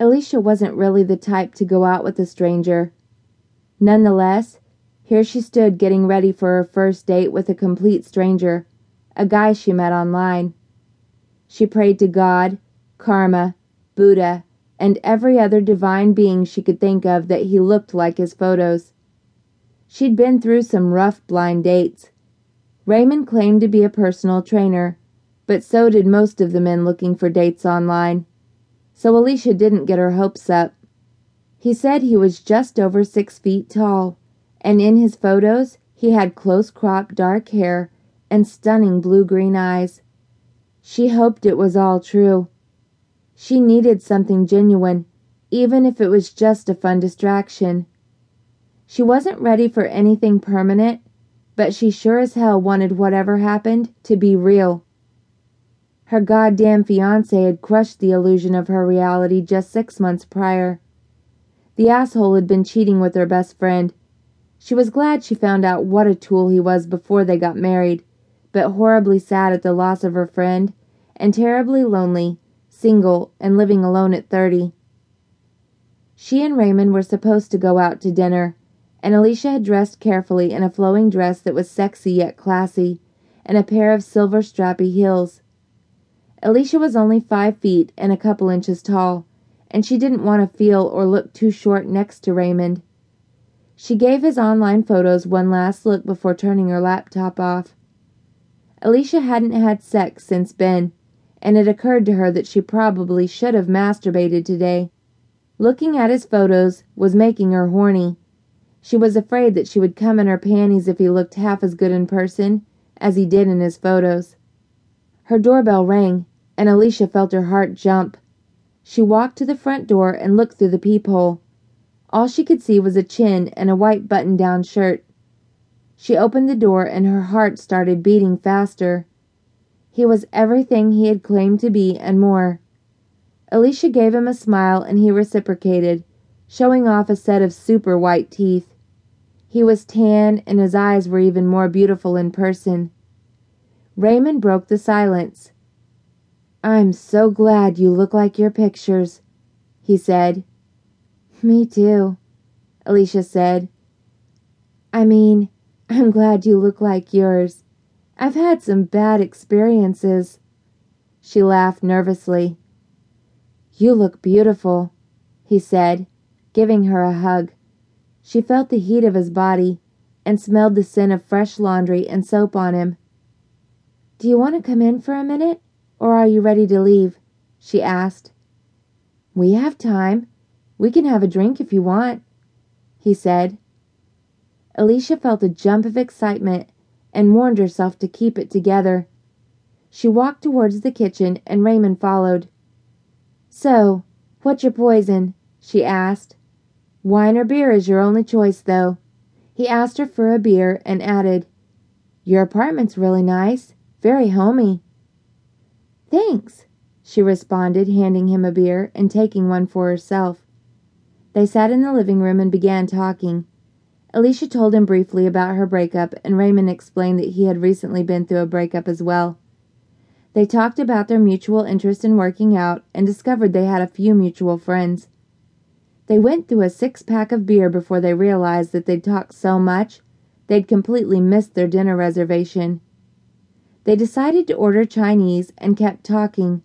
Elisha wasn't really the type to go out with a stranger. Nonetheless, here she stood getting ready for her first date with a complete stranger, a guy she met online. She prayed to God, Karma, Buddha, and every other divine being she could think of that he looked like his photos. She'd been through some rough blind dates. Raymond claimed to be a personal trainer, but so did most of the men looking for dates online so Elisha didn't get her hopes up. He said he was just over six feet tall, and in his photos he had close cropped dark hair and stunning blue green eyes. She hoped it was all true. She needed something genuine, even if it was just a fun distraction. She wasn't ready for anything permanent, but she sure as hell wanted whatever happened to be real. Her goddamn fiance had crushed the illusion of her reality just six months prior. The asshole had been cheating with her best friend. She was glad she found out what a tool he was before they got married, but horribly sad at the loss of her friend, and terribly lonely, single, and living alone at thirty. She and Raymond were supposed to go out to dinner, and Elisha had dressed carefully in a flowing dress that was sexy yet classy, and a pair of silver strappy heels. Elisha was only five feet and a couple inches tall, and she didn't want to feel or look too short next to Raymond. She gave his online photos one last look before turning her laptop off. Elisha hadn't had sex since Ben, and it occurred to her that she probably should have masturbated today. Looking at his photos was making her horny. She was afraid that she would come in her panties if he looked half as good in person as he did in his photos. Her doorbell rang, and Elisha felt her heart jump. She walked to the front door and looked through the peephole. All she could see was a chin and a white button down shirt. She opened the door and her heart started beating faster. He was everything he had claimed to be and more. Elisha gave him a smile and he reciprocated, showing off a set of super white teeth. He was tan and his eyes were even more beautiful in person. Raymond broke the silence. I'm so glad you look like your pictures, he said. Me too, Elisha said. I mean, I'm glad you look like yours. I've had some bad experiences. She laughed nervously. You look beautiful, he said, giving her a hug. She felt the heat of his body and smelled the scent of fresh laundry and soap on him. Do you want to come in for a minute? Or are you ready to leave? she asked. We have time. We can have a drink if you want, he said. Elisha felt a jump of excitement and warned herself to keep it together. She walked towards the kitchen and Raymond followed. So, what's your poison? she asked. Wine or beer is your only choice, though. He asked her for a beer and added, Your apartment's really nice, very homey. Thanks, she responded, handing him a beer and taking one for herself. They sat in the living room and began talking. Elisha told him briefly about her breakup, and Raymond explained that he had recently been through a breakup as well. They talked about their mutual interest in working out and discovered they had a few mutual friends. They went through a six pack of beer before they realized that they'd talked so much they'd completely missed their dinner reservation. They decided to order Chinese and kept talking,